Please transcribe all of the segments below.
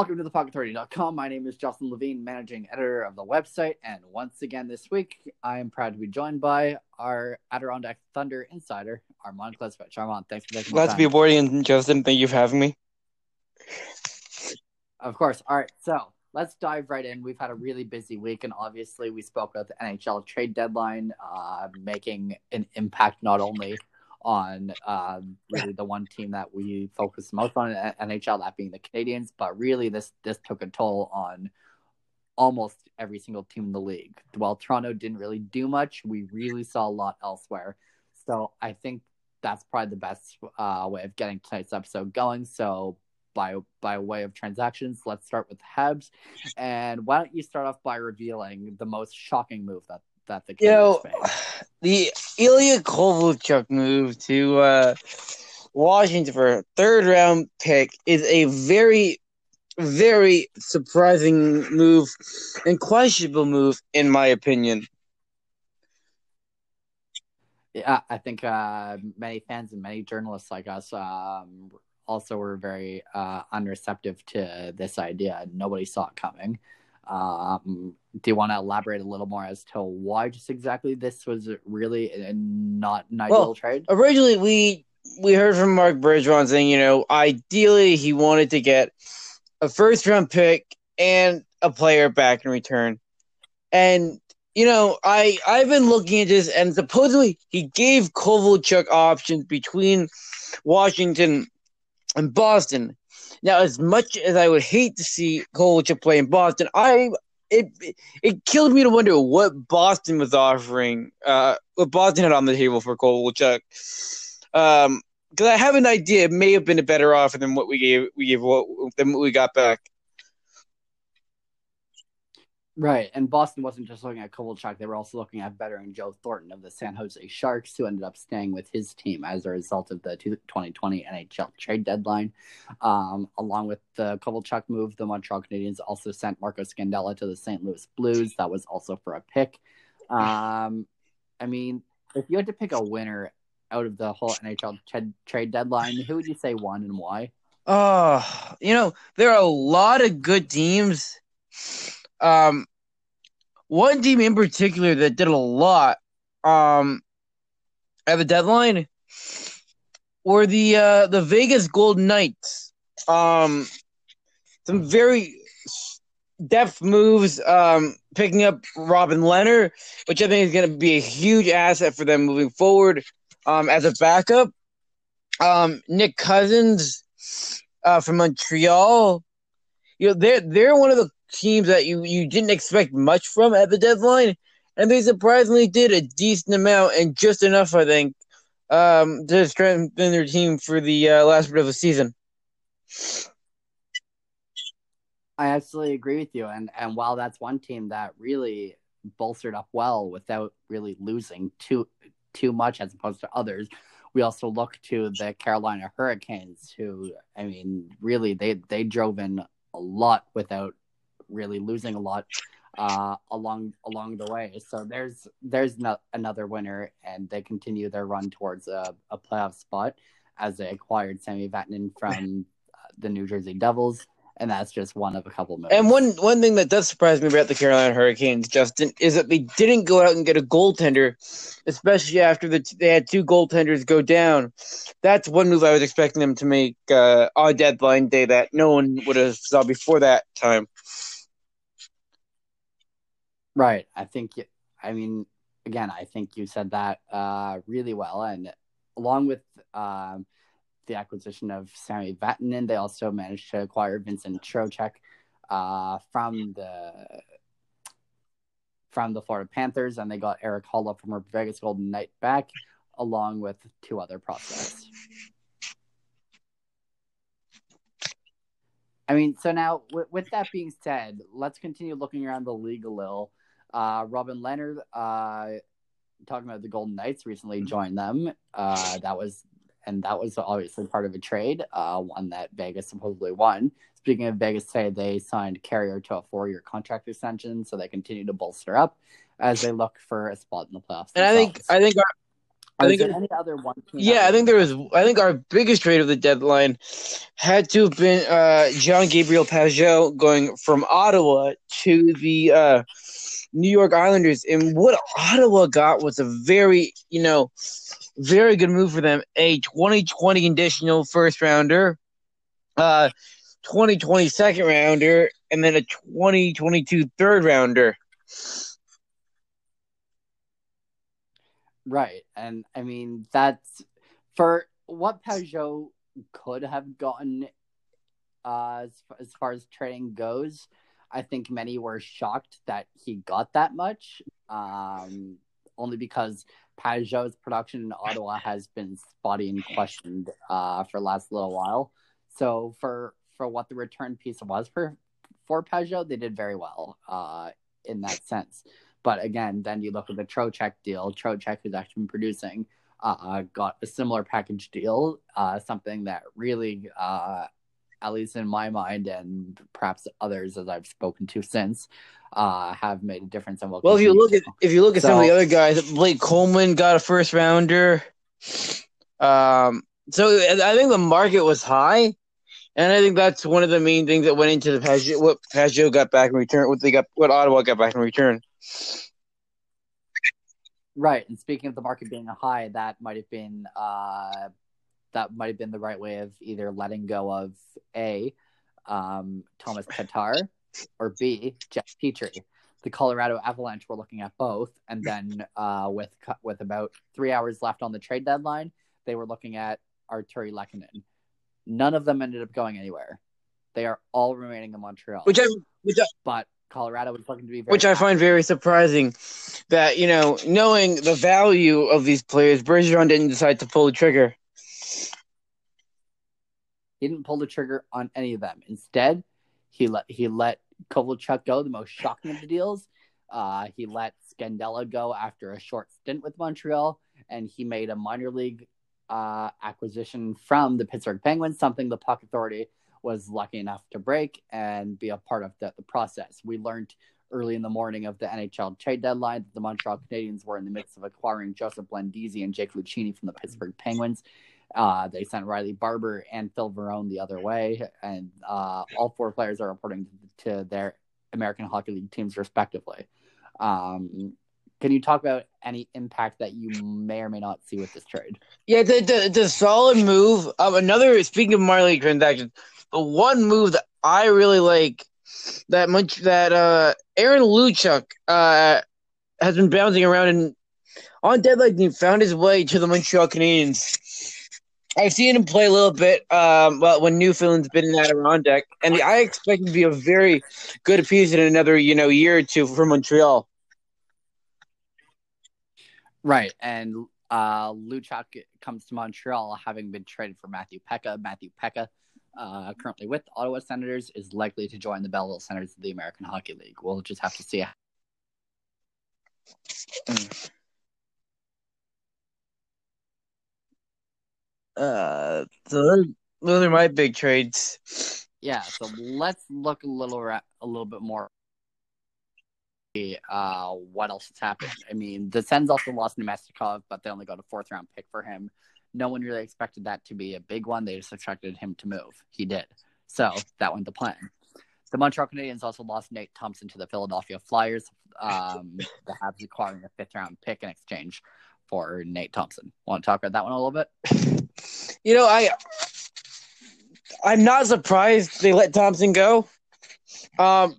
Welcome to the Puckauthority.com. My name is Justin Levine, managing editor of the website. And once again this week, I am proud to be joined by our Adirondack Thunder insider, Armand Klisivitch. Armand, thanks for taking Glad to be aboard, and Justin, thank you for having me. Of course. All right. So let's dive right in. We've had a really busy week, and obviously, we spoke about the NHL trade deadline uh, making an impact not only on um, really the one team that we focus most on in NHL, that being the Canadiens. But really, this this took a toll on almost every single team in the league. While Toronto didn't really do much, we really saw a lot elsewhere. So I think that's probably the best uh, way of getting tonight's episode going. So by by way of transactions, let's start with Habs. And why don't you start off by revealing the most shocking move that that the you know, the Ilya Kovalchuk move to uh, Washington for a third round pick is a very, very surprising move and questionable move, in my opinion. Yeah, I think uh, many fans and many journalists like us um, also were very uh, unreceptive to this idea. Nobody saw it coming. Um, do you want to elaborate a little more as to why just exactly this was really not an ideal well, trade? Originally, we we heard from Marc Bergevin saying, you know, ideally he wanted to get a first round pick and a player back in return. And you know, I I've been looking at this, and supposedly he gave Kovalchuk options between Washington and Boston. Now, as much as I would hate to see Kovalchuk play in Boston, I it it killed me to wonder what Boston was offering, uh, what Boston had on the table for Kovalchuk. Um, because I have an idea it may have been a better offer than what we gave we gave what than what we got back. Right, and Boston wasn't just looking at Kovalchuk; they were also looking at veteran Joe Thornton of the San Jose Sharks, who ended up staying with his team as a result of the 2020 NHL trade deadline. Um, along with the Kovalchuk move, the Montreal Canadiens also sent Marco Scandella to the St. Louis Blues. That was also for a pick. Um, I mean, if you had to pick a winner out of the whole NHL trade deadline, who would you say won and why? Oh, you know, there are a lot of good teams. Um, one team in particular that did a lot um, at the deadline were the uh, the Vegas Golden Knights. Um, some very depth moves, um, picking up Robin Lehner, which I think is going to be a huge asset for them moving forward um, as a backup. Um, Nick Cousins uh, from Montreal. You know, they're they're one of the teams that you, you didn't expect much from at the deadline, and they surprisingly did a decent amount and just enough, I think, um, to strengthen their team for the uh, last bit of the season. I absolutely agree with you, and and while that's one team that really bolstered up well without really losing too too much as opposed to others. We also look to the Carolina Hurricanes, who I mean, really they they drove in a lot without really losing a lot uh, along along the way. So there's there's no, another winner, and they continue their run towards a, a playoff spot as they acquired Sammy Vatanen from uh, the New Jersey Devils and that's just one of a couple moves. And one one thing that does surprise me about the Carolina Hurricanes, Justin, is that they didn't go out and get a goaltender, especially after the they had two goaltenders go down. That's one move I was expecting them to make uh, on deadline day that no one would have saw before that time. Right. I think. I mean, again, I think you said that uh, really well, and along with. Um, the acquisition of Sami Vatanen. They also managed to acquire Vincent Trocheck uh, from the from the Florida Panthers, and they got Erik Haula from our Vegas Golden Knight back, along with two other prospects. I mean, so now with, with, that being said, let's continue looking around the league a little. Uh, Robin Lehner, uh, talking about the Golden Knights, recently joined them. Uh, that was and that was obviously part of a trade, uh, one that Vegas supposedly won. Speaking of Vegas today, they signed Carrier to a four-year contract extension, so they continue to bolster up as they look for a spot in the playoffs. And I think I think I think there any other one? Yeah, I think there was. I think our biggest trade of the deadline had to have been uh, Jean-Gabriel Pageau going from Ottawa to the uh, New York Islanders, and what Ottawa got was a very, you know, very good move for them. A 2020 conditional first rounder, uh, 2020 second rounder, and then a 2022 third rounder. Right. And I mean, that's for what Pageau could have gotten uh, as, as far as trading goes. I think many were shocked that he got that much, um, only because Pageau's production in Ottawa has been spotty and questioned uh, for the last little while. So for for what the return piece was for for Pageau, they did very well uh, in that sense. But again, then you look at the Trocheck deal. Trocheck, who's actually been producing, uh, got a similar package deal, uh, something that really, uh, at least in my mind, and perhaps others as I've spoken to since, uh, have made a difference. And well, if you look at if you look at so, some of the other guys, Blake Coleman got a first rounder. Um, so I think the market was high. And I think that's one of the main things that went into the Pageau, what Pageau got back in return, what they got, what Ottawa got back in return. Right, and speaking of the market being a high, that might have been uh, that might have been the right way of either letting go of a um, Tomas Tatar or b Jeff Petry. The Colorado Avalanche were looking at both, and then uh, with with about three hours left on the trade deadline, they were looking at Artturi Lehkonen. None of them ended up going anywhere. They are all remaining in Montreal. Which I, which I but Colorado was looking to be Which I find very surprising that, you know, knowing the value of these players, Bergeron didn't decide to pull the trigger. He didn't pull the trigger on any of them. Instead, he let he let Kovalchuk go, the most shocking of the deals. Uh, he let Scandella go after a short stint with Montreal, and he made a minor league uh, acquisition from the Pittsburgh Penguins, something the Puck Authority was lucky enough to break and be a part of the, the process. We learned early in the morning of the NHL trade deadline that the Montreal Canadiens were in the midst of acquiring Joseph Blandisi and Jake Lucchini from the Pittsburgh Penguins. Uh, they sent Riley Barber and Phil Varone the other way, and uh, all four players are reporting to, to, their American Hockey League teams respectively. Um, can you talk about any impact that you may or may not see with this trade? Yeah, the the, the solid move. Um, another speaking of league transactions, the one move that I really like that much that uh Aaron Luchuk uh has been bouncing around and on deadline he found his way to the Montreal Canadiens. I've seen him play a little bit um, well, when Newfoundland's been in Adirondack, and I expect him to be a very good piece in another you know year or two for Montreal. Right, and uh, Luchuk comes to Montreal having been traded for Matthew Peca. Matthew Peca uh, currently with Ottawa Senators, is likely to join the Belleville Senators of the American Hockey League. We'll just have to see. Uh, so those are my big trades. Yeah, so let's look a little a little bit more. Uh, what else has happened? I mean, the Sens also lost Namestnikov, but they only got a fourth round pick for him no one really expected that to be a big one. They just expected him to move. He did. So that went the plan. The Montreal Canadiens also lost Nate Thompson to the Philadelphia Flyers. Um, the Habs acquiring a fifth round pick in exchange for Nate Thompson. Want to talk about that one a little bit? You know, I I'm not surprised they let Thompson go. Um,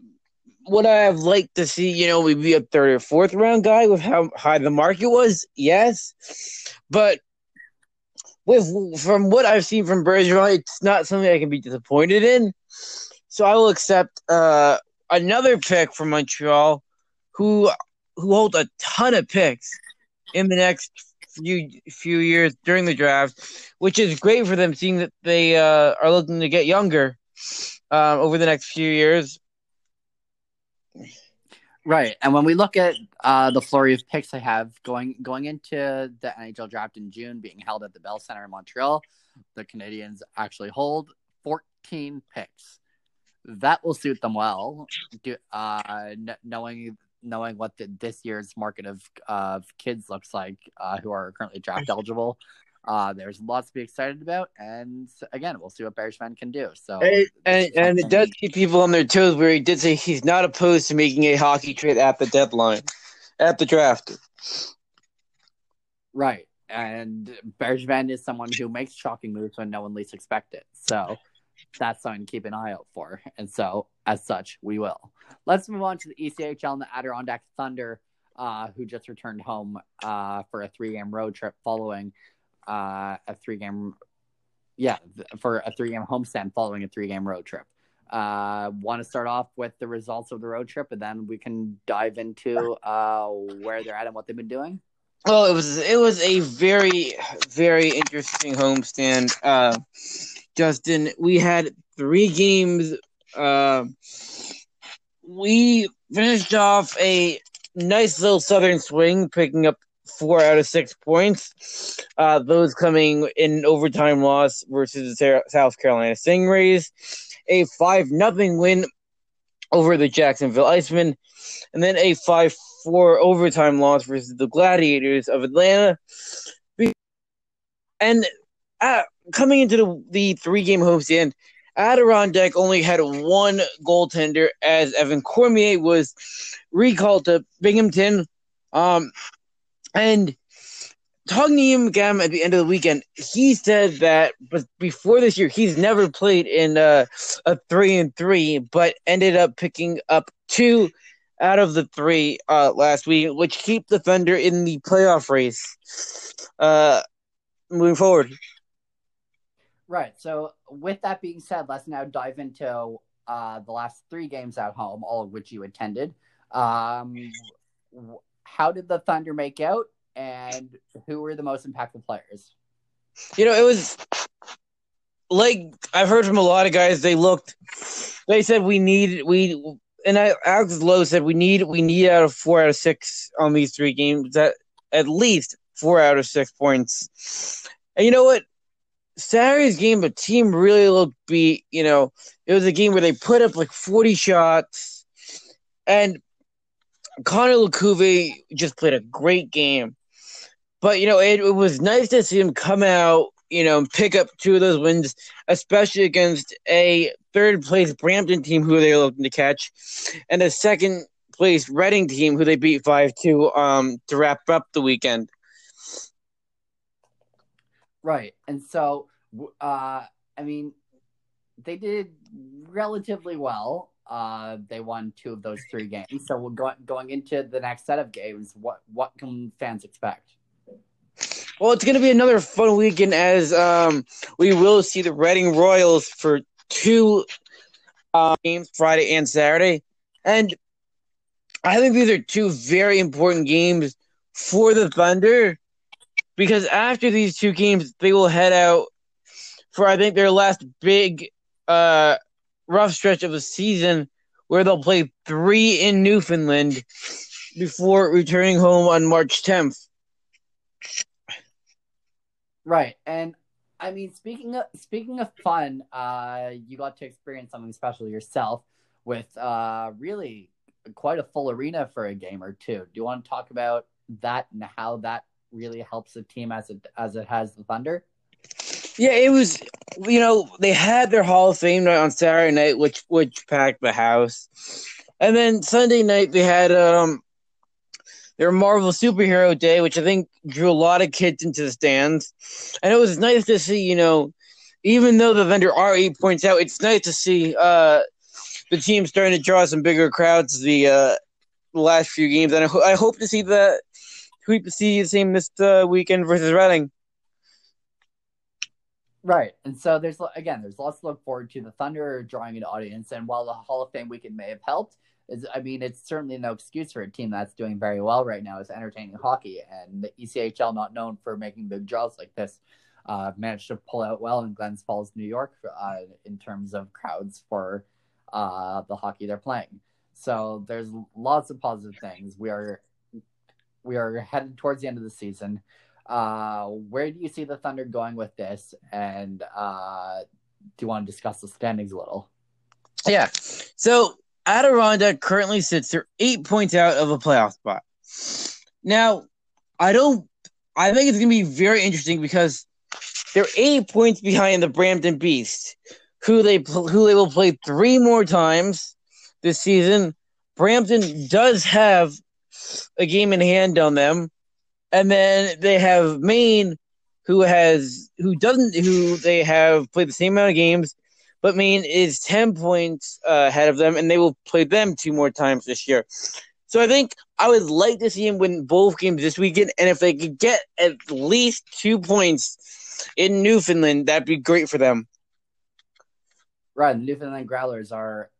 would I have liked to see, you know, we be a third or fourth round guy with how high the market was? Yes. But with from what I've seen from Bergeron, it's not something I can be disappointed in. So I will accept uh, another pick from Montreal, who who hold a ton of picks in the next few few years during the draft, which is great for them, seeing that they uh, are looking to get younger uh, over the next few years. Right, and when we look at uh, the flurry of picks I have going going into the NHL draft in June, being held at the Bell Center in Montreal, the Canadiens actually hold 14 picks. That will suit them well, do, uh, n- knowing knowing what the, this year's market of of kids looks like uh, who are currently draft eligible. Uh, there's lots to be excited about, and again, we'll see what Bergevin can do. So, and and, and it does keep people on their toes. Where he did say he's not opposed to making a hockey trade at the deadline, at the draft. Right, and Bergevin is someone who makes shocking moves when no one least expects it. So, that's something to keep an eye out for. And so, as such, we will. Let's move on to the ECHL and the Adirondack Thunder, uh, who just returned home uh, for a three game road trip following uh, a three game, yeah, for a three game homestand following a three game road trip. Uh, want to start off with the results of the road trip, and then we can dive into uh, where they're at and what they've been doing. Well, it was it was a very very interesting homestand. Uh, Justin, we had three games. Uh, we finished off a nice little Southern swing, picking up four out of six points. Uh, those coming in overtime loss versus the South Carolina Stingrays, a five nothing win over the Jacksonville Icemen, and then a five four overtime loss versus the Gladiators of Atlanta. And uh, coming into the, the three game homestand, Adirondack only had one goaltender as Evan Cormier was recalled to Binghamton. Um, and talking to him again at the end of the weekend, he said that but before this year, he's never played in uh, a three and three, but ended up picking up two out of the three uh, last week, which keep the Thunder in the playoff race uh, moving forward. Right. So, with that being said, let's now dive into uh, the last three games at home, all of which you attended. Um, how did the Thunder make out, and who were the most impactful players? You know, it was like I've heard from a lot of guys. They looked, they said we need we, and I, Alex Lowe said we need we need out of four out of six on these three games. That at least four out of six points. And you know what? Saturday's game, the team really looked beat. You know, it was a game where they put up like 40 shots, and Connor LaCouvee just played a great game. But, you know, it, it was nice to see him come out, you know, pick up two of those wins, especially against a third place Brampton team who they were looking to catch, and a second place Reading team who they beat 5 2 um, to wrap up the weekend. Right. And so, uh, I mean, they did relatively well. Uh, they won two of those three games. So we're going going into the next set of games. What what can fans expect? Well, it's going to be another fun weekend as um, we will see the Reading Royals for two uh, games, Friday and Saturday, and I think these are two very important games for the Thunder because after these two games, they will head out for I think their last big uh, rough stretch of a season, where they'll play three in Newfoundland before returning home on March 10th. Right, and I mean, speaking of speaking of fun, uh, you got to experience something special yourself with uh, really quite a full arena for a game or two. Do you want to talk about that and how that really helps the team as it as it has the Thunder? Yeah, it was. You know, they had their Hall of Fame night on Saturday night, which which packed the house, and then Sunday night they had um their Marvel Superhero Day, which I think drew a lot of kids into the stands, and it was nice to see. You know, even though the vendor RE points out, it's nice to see uh the team starting to draw some bigger crowds the uh last few games, and I, ho- I hope to see the hope to see the same this uh, weekend versus Reading. Right, and so there's again, there's lots to look forward to. The Thunder drawing an audience, and while the Hall of Fame weekend may have helped, is I mean, it's certainly no excuse for a team that's doing very well right now. Is entertaining hockey, and the ECHL, not known for making big draws like this, uh, managed to pull out well in Glens Falls, New York, uh, in terms of crowds for uh, the hockey they're playing. So there's lots of positive things. We are we are headed towards the end of the season. Uh, where do you see the Thunder going with this? And uh, do you want to discuss the standings a little? Yeah. So Adirondack currently sits there eight points out of a playoff spot. Now, I don't. I think it's going to be very interesting because they're eight points behind the Brampton Beast, who they who they will play three more times this season. Brampton does have a game in hand on them, and then they have Maine, who has who doesn't who they have played the same amount of games, but Maine is ten points uh, ahead of them, and they will play them two more times this year. So I think I would like to see him win both games this weekend, and if they could get at least two points in Newfoundland, that'd be great for them. Right, Newfoundland Growlers are,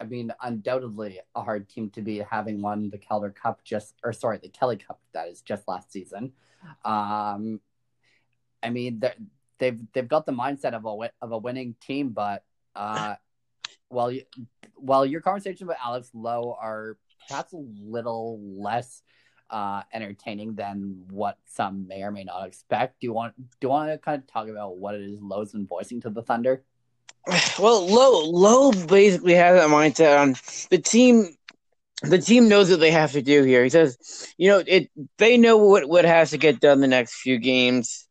I mean, undoubtedly a hard team to beat, having won the Calder Cup just, or sorry, the Kelly Cup that is just last season. Um, I mean, they've they've got the mindset of a of a winning team, but uh, while you, while your conversation with Alex Lowe are perhaps a little less uh, entertaining than what some may or may not expect. Do you want do you want to kind of talk about what it is Lowe's been voicing to the Thunder? Well, Lowe Lowe basically has that mindset on the team. The team knows what they have to do here. He says, you know, it they know what what has to get done the next few games,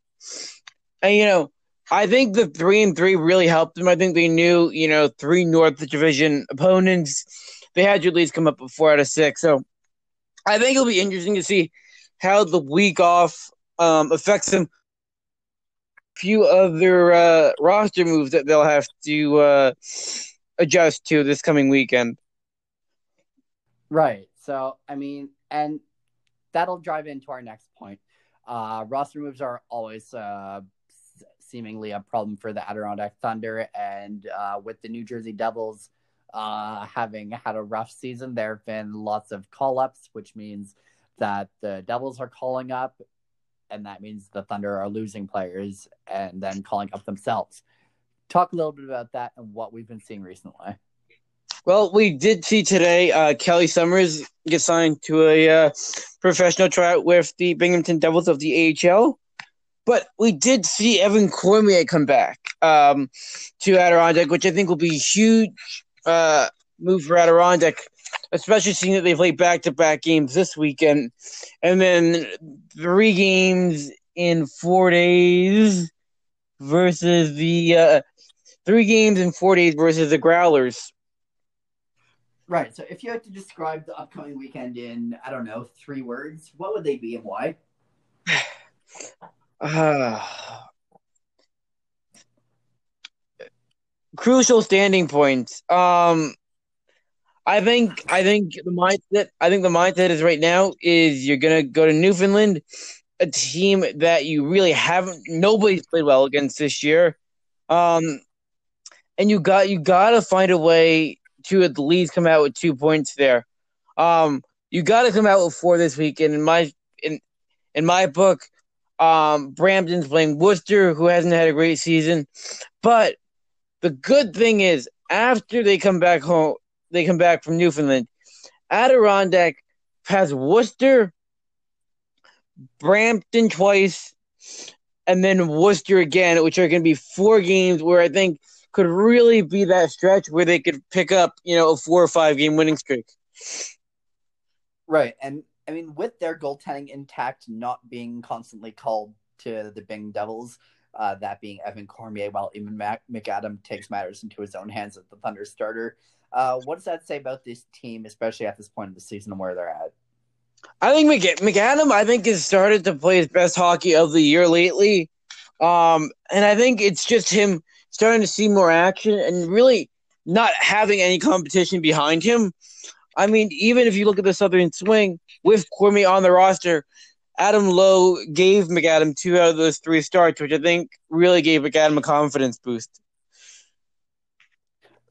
and you know, I think the three and three really helped them. I think they knew, you know, three North Division opponents they had your leads come up with four out of six. So I think it'll be interesting to see how the week off um, affects them. Few other uh, roster moves that they'll have to uh, adjust to this coming weekend. Right. So I mean, and that'll drive into our next point. Uh, roster moves are always uh, seemingly a problem for the Adirondack Thunder, and uh, with the New Jersey Devils uh, having had a rough season. There have been lots of call ups, which means that the Devils are calling up, and that means the Thunder are losing players and then calling up themselves. Talk a little bit about that and what we've been seeing recently. Well, we did see today uh, Kelly Summers get signed to a uh, professional tryout with the Binghamton Devils of the AHL. But we did see Evan Cormier come back um, to Adirondack, which I think will be a huge uh, move for Adirondack, especially seeing that they play back to back games this weekend, and then three games in four days versus the uh, three games in four days versus the Growlers. Right. So if you had to describe the upcoming weekend in, I don't know, three words, what would they be and why? Uh, crucial standing points. Um, I think I think the mindset I think the mindset is right now is you're gonna go to Newfoundland, a team that you really haven't nobody's played well against this year, um, and you got you got to find a way to at least come out with two points there. Um, you got to come out with four this weekend. In my in in my book, um, Brampton's playing Worcester, who hasn't had a great season, but the good thing is, after they come back home, they come back from Newfoundland. Adirondack has Worcester, Brampton twice, and then Worcester again, which are going to be four games where I think could really be that stretch where they could pick up, you know, a four or five game winning streak. Right. And I mean, with their goaltending intact, not being constantly called to the Bing Devils, uh, that being Evan Cormier, while even Mac- McAdam takes matters into his own hands as the Thunder starter. Uh, what does that say about this team, especially at this point in the season and where they're at? I think Mc- McAdam, I think, has started to play his best hockey of the year lately. Um, and I think it's just him starting to see more action and really not having any competition behind him. I mean, even if you look at the Southern Swing with Cormier on the roster, Adam Lowe gave McAdam two out of those three starts, which I think really gave McAdam a confidence boost.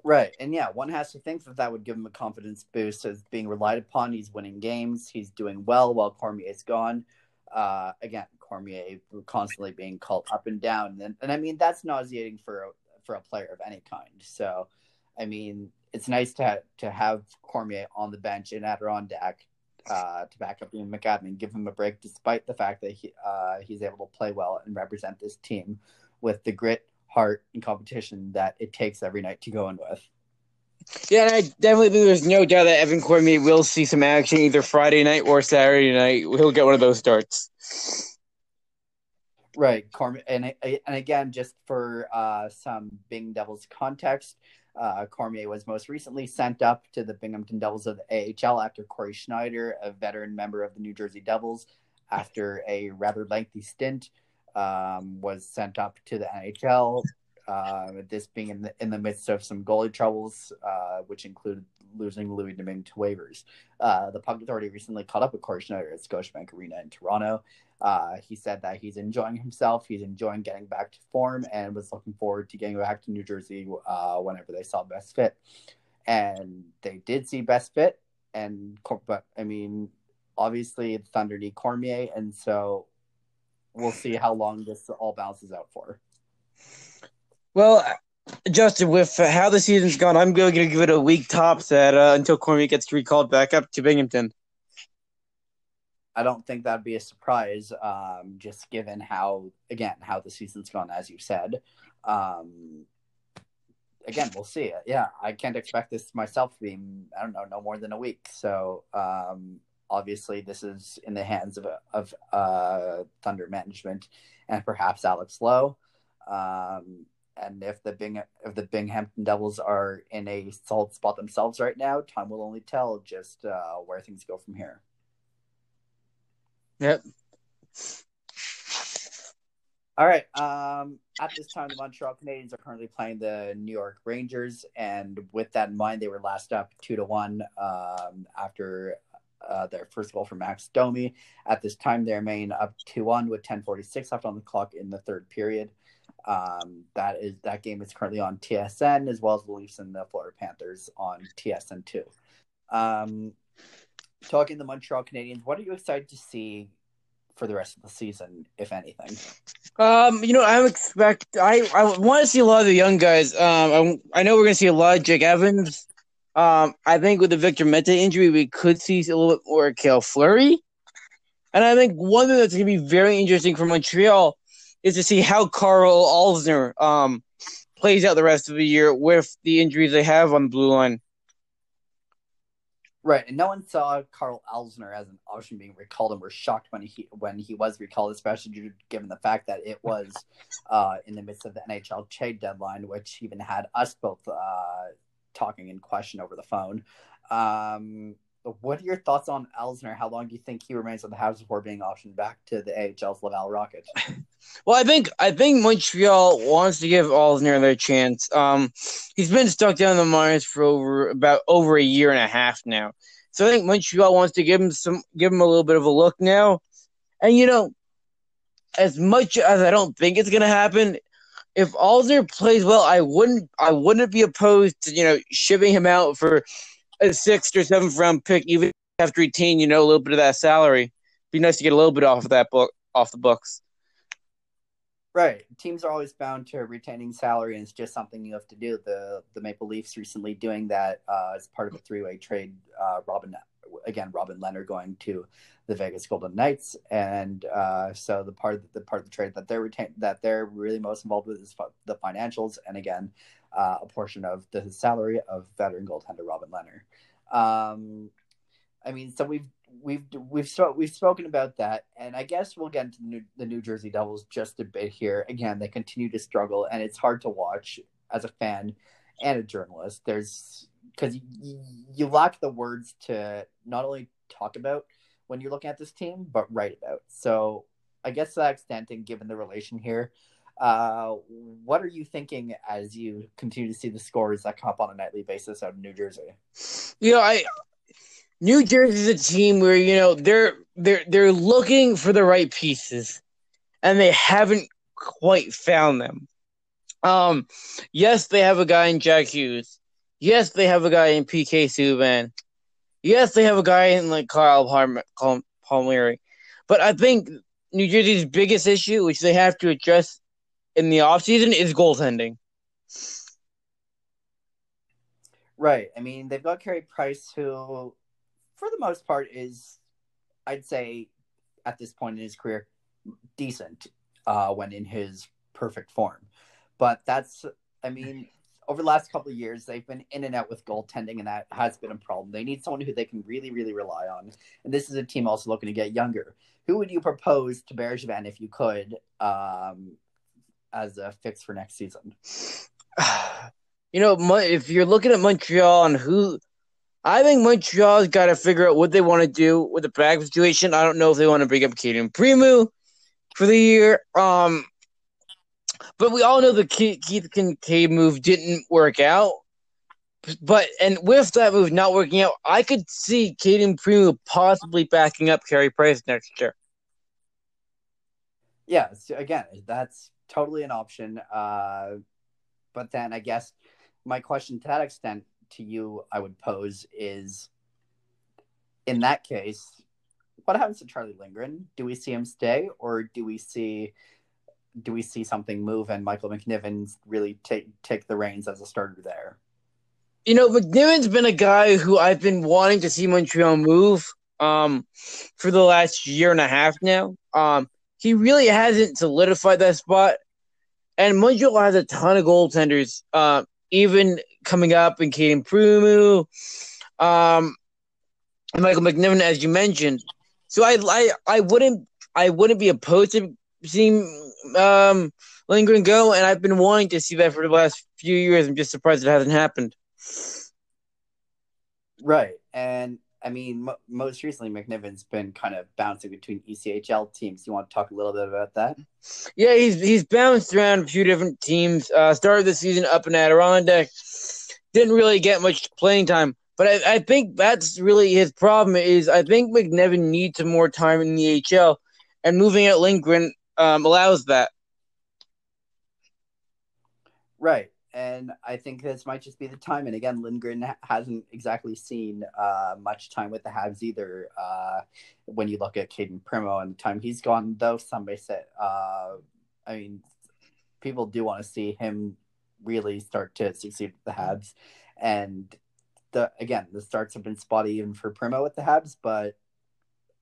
Right. And yeah, one has to think that that would give him a confidence boost as being relied upon. He's winning games. He's doing well while Cormier's gone. Uh, again, Cormier constantly being called up and down. And, and I mean, that's nauseating for a, for a player of any kind. So, I mean, it's nice to, to have Cormier on the bench in Adirondack uh, to back up Ian McAdam and give him a break, despite the fact that he uh, he's able to play well and represent this team with the grit, heart, and competition that it takes every night to go in with. Yeah, and I definitely think there's no doubt that Evan Cormier will see some action either Friday night or Saturday night. He'll get one of those starts. Right, Cormier, and and again, just for uh, some Bing Devils context, uh, Cormier was most recently sent up to the Binghamton Devils of the AHL after Cory Schneider, a veteran member of the New Jersey Devils, after a rather lengthy stint, um, was sent up to the NHL. Uh, this being in the in the midst of some goalie troubles, uh, which included losing Louis Domingue to waivers. Uh, the Puck Authority recently caught up with Cory Schneider at Scotiabank Arena in Toronto. Uh, he said that he's enjoying himself, he's enjoying getting back to form, and was looking forward to getting back to New Jersey uh, whenever they saw best fit. And they did see best fit, and but I mean, obviously Thunder need Cormier, and so we'll see how long this all balances out for. Well, Justin, with how the season's gone, I'm going to give it a week tops at, uh, until Cormier gets recalled back up to Binghamton. I don't think that'd be a surprise, um, just given how again how the season's gone, as you said. Um, again, we'll see. Yeah, I can't expect this myself to be I don't know no more than a week. So um, obviously, this is in the hands of of uh, Thunder management and perhaps Alex Lowe. Um, and if the Bing if the Binghamton Devils are in a solid spot themselves right now, time will only tell just uh, where things go from here. Yep. All right. Um, at this time, the Montreal Canadiens are currently playing the New York Rangers, and with that in mind, they were last up two to one um, after uh, their first goal for Max Domi. At this time, they remain up two one with ten forty six left on the clock in the third period. Um, that is that game is currently on TSN as well as the Leafs and the Florida Panthers on TSN two. Um, talking the Montreal Canadiens, what are you excited to see for the rest of the season, if anything? Um, you know, I expect I I want to see a lot of the young guys. Um, I, I know we're gonna see a lot of Jake Evans. Um, I think with the Victor Mete injury, we could see a little bit more Cale Fleury. And I think one thing that's gonna be very interesting for Montreal is to see how Karl Alzner um plays out the rest of the year with the injuries they have on the blue line. Right, and no one saw Karl Alzner as an option being recalled, and were shocked when he when he was recalled, especially given the fact that it was uh, in the midst of the NHL trade deadline, which even had us both uh, talking in question over the phone. Um, what are your thoughts on Alzner? How long do you think he remains on the Habs before being optioned back to the AHL's Laval Rockets? Well, I think I think Montreal wants to give Alzner their chance. Um, he's been stuck down the minors for over about over a year and a half now. So I think Montreal wants to give him some give him a little bit of a look now. And you know, as much as I don't think it's gonna happen, if Alder plays well, I wouldn't I wouldn't be opposed to, you know, shipping him out for a sixth or seventh round pick, even after retain, you know, a little bit of that salary. Be nice to get a little bit off of that book off the books. Right. Teams are always bound to retaining salary, and it's just something you have to do. The the Maple Leafs recently doing that uh, as part of a three way trade. Uh, Robin again, Robin Lehner going to the Vegas Golden Knights, and uh, so the part of the, the part of the trade that they're retain that they're really most involved with is the financials, and again, uh, a portion of the salary of veteran goaltender Robin Lehner. Um, I mean, so we've we've we've we've spoken about that, and I guess we'll get into the New, the New Jersey Devils just a bit here. Again, they continue to struggle, and it's hard to watch as a fan and a journalist. There's because you, you lack the words to not only talk about when you're looking at this team, but write about. So I guess to that extent, and given the relation here, uh, what are you thinking as you continue to see the scores that come up on a nightly basis out of New Jersey? You know, I New Jersey is a team where you know they're they're they're looking for the right pieces, and they haven't quite found them. Um, yes, they have a guy in Jack Hughes. Yes, they have a guy in PK Subban. Yes, they have a guy in like Kyle Palmieri. But I think New Jersey's biggest issue, which they have to address in the offseason, is goaltending. Right. I mean, they've got Carey Price, who for the most part, is I'd say at this point in his career decent uh, when in his perfect form. But that's, I mean, over the last couple of years, they've been in and out with goaltending, and that has been a problem. They need someone who they can really, really rely on. And this is a team also looking to get younger. Who would you propose to Bergevin if you could, um, as a fix for next season? You know, if you're looking at Montreal and who, I think Montreal's got to figure out what they want to do with the back situation. I don't know if they want to bring up Cayden Primeau for the year. Um, but we all know the Keith Kinkaid move didn't work out. But and with that move not working out, I could see Cayden Primeau possibly backing up Carey Price next year. Yeah, so again, that's totally an option. Uh, but then I guess my question to that extent to you, I would pose is, in that case, what happens to Charlie Lindgren? Do we see him stay, or do we see do we see something move and Michael McNiven really take take the reins as a starter there? You know, McNiven's been a guy who I've been wanting to see Montreal move um, for the last year and a half now. Um, he really hasn't solidified that spot, and Montreal has a ton of goaltenders, uh, even coming up in Cayden Primeau, um, Michael McNiven, as you mentioned. So I, I, I wouldn't, I wouldn't be opposed to seeing um, Lindgren go, and I've been wanting to see that for the last few years. I'm just surprised it hasn't happened. Right, and I mean, m- most recently, McNiven's been kind of bouncing between ECHL teams. You want to talk a little bit about that? Yeah, he's he's bounced around a few different teams. Uh, started the season up in Adirondack, didn't really get much playing time. But I, I think that's really his problem. Is I think McNiven needs some more time in the HL, and moving at Lindgren um, allows that. Right. And I think this might just be the time. And again, Lindgren hasn't exactly seen uh, much time with the Habs either. Uh, when you look at Cayden Primeau and the time he's gone, though, some may say, uh, I mean, people do want to see him really start to succeed with the Habs. And the again, the starts have been spotty even for Primeau with the Habs, but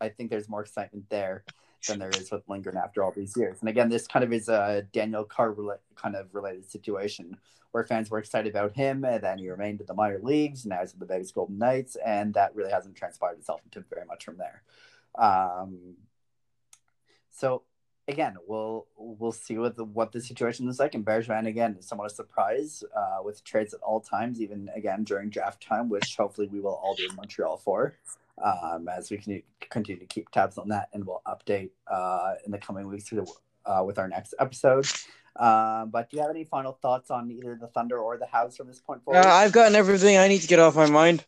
I think there's more excitement there than there is with Lindgren after all these years. And again, this kind of is a Daniel Carr kind of related situation where fans were excited about him, and then he remained in the minor leagues, now he's in the Vegas Golden Knights, and that really hasn't transpired itself into very much from there. Um, so again, we'll we'll see what the what the situation is like. And Bergevin again somewhat a surprise uh, with trades at all times, even again during draft time, which hopefully we will all be in Montreal for um, as we can continue to keep tabs on that, and we'll update uh, in the coming weeks uh, with our next episode. Um, but do you have any final thoughts on either the Thunder or the Habs from this point forward? Uh, I've gotten everything I need to get off my mind.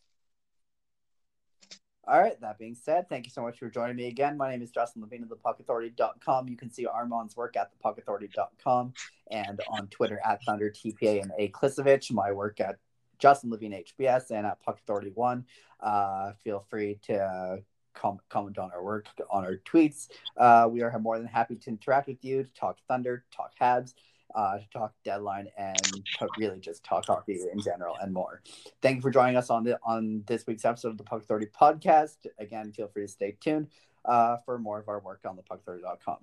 All right, that being said, thank you so much for joining me again. My name is Justin Levine of thepuckauthority.com. You can see Armand's work at thepuckauthority.com and on Twitter at ThunderTPA and A Klisivitch, my work at Justin Levine HBS and at Puck Authority One. Uh, feel free to uh, com- comment on our work on our tweets. Uh, we are more than happy to interact with you, to talk Thunder, talk Habs, uh, to talk deadline, and to really just talk hockey in general and more. Thank you for joining us on the on this week's episode of the Puck Authority podcast. Again, feel free to stay tuned uh, for more of our work on the puckauthority.com.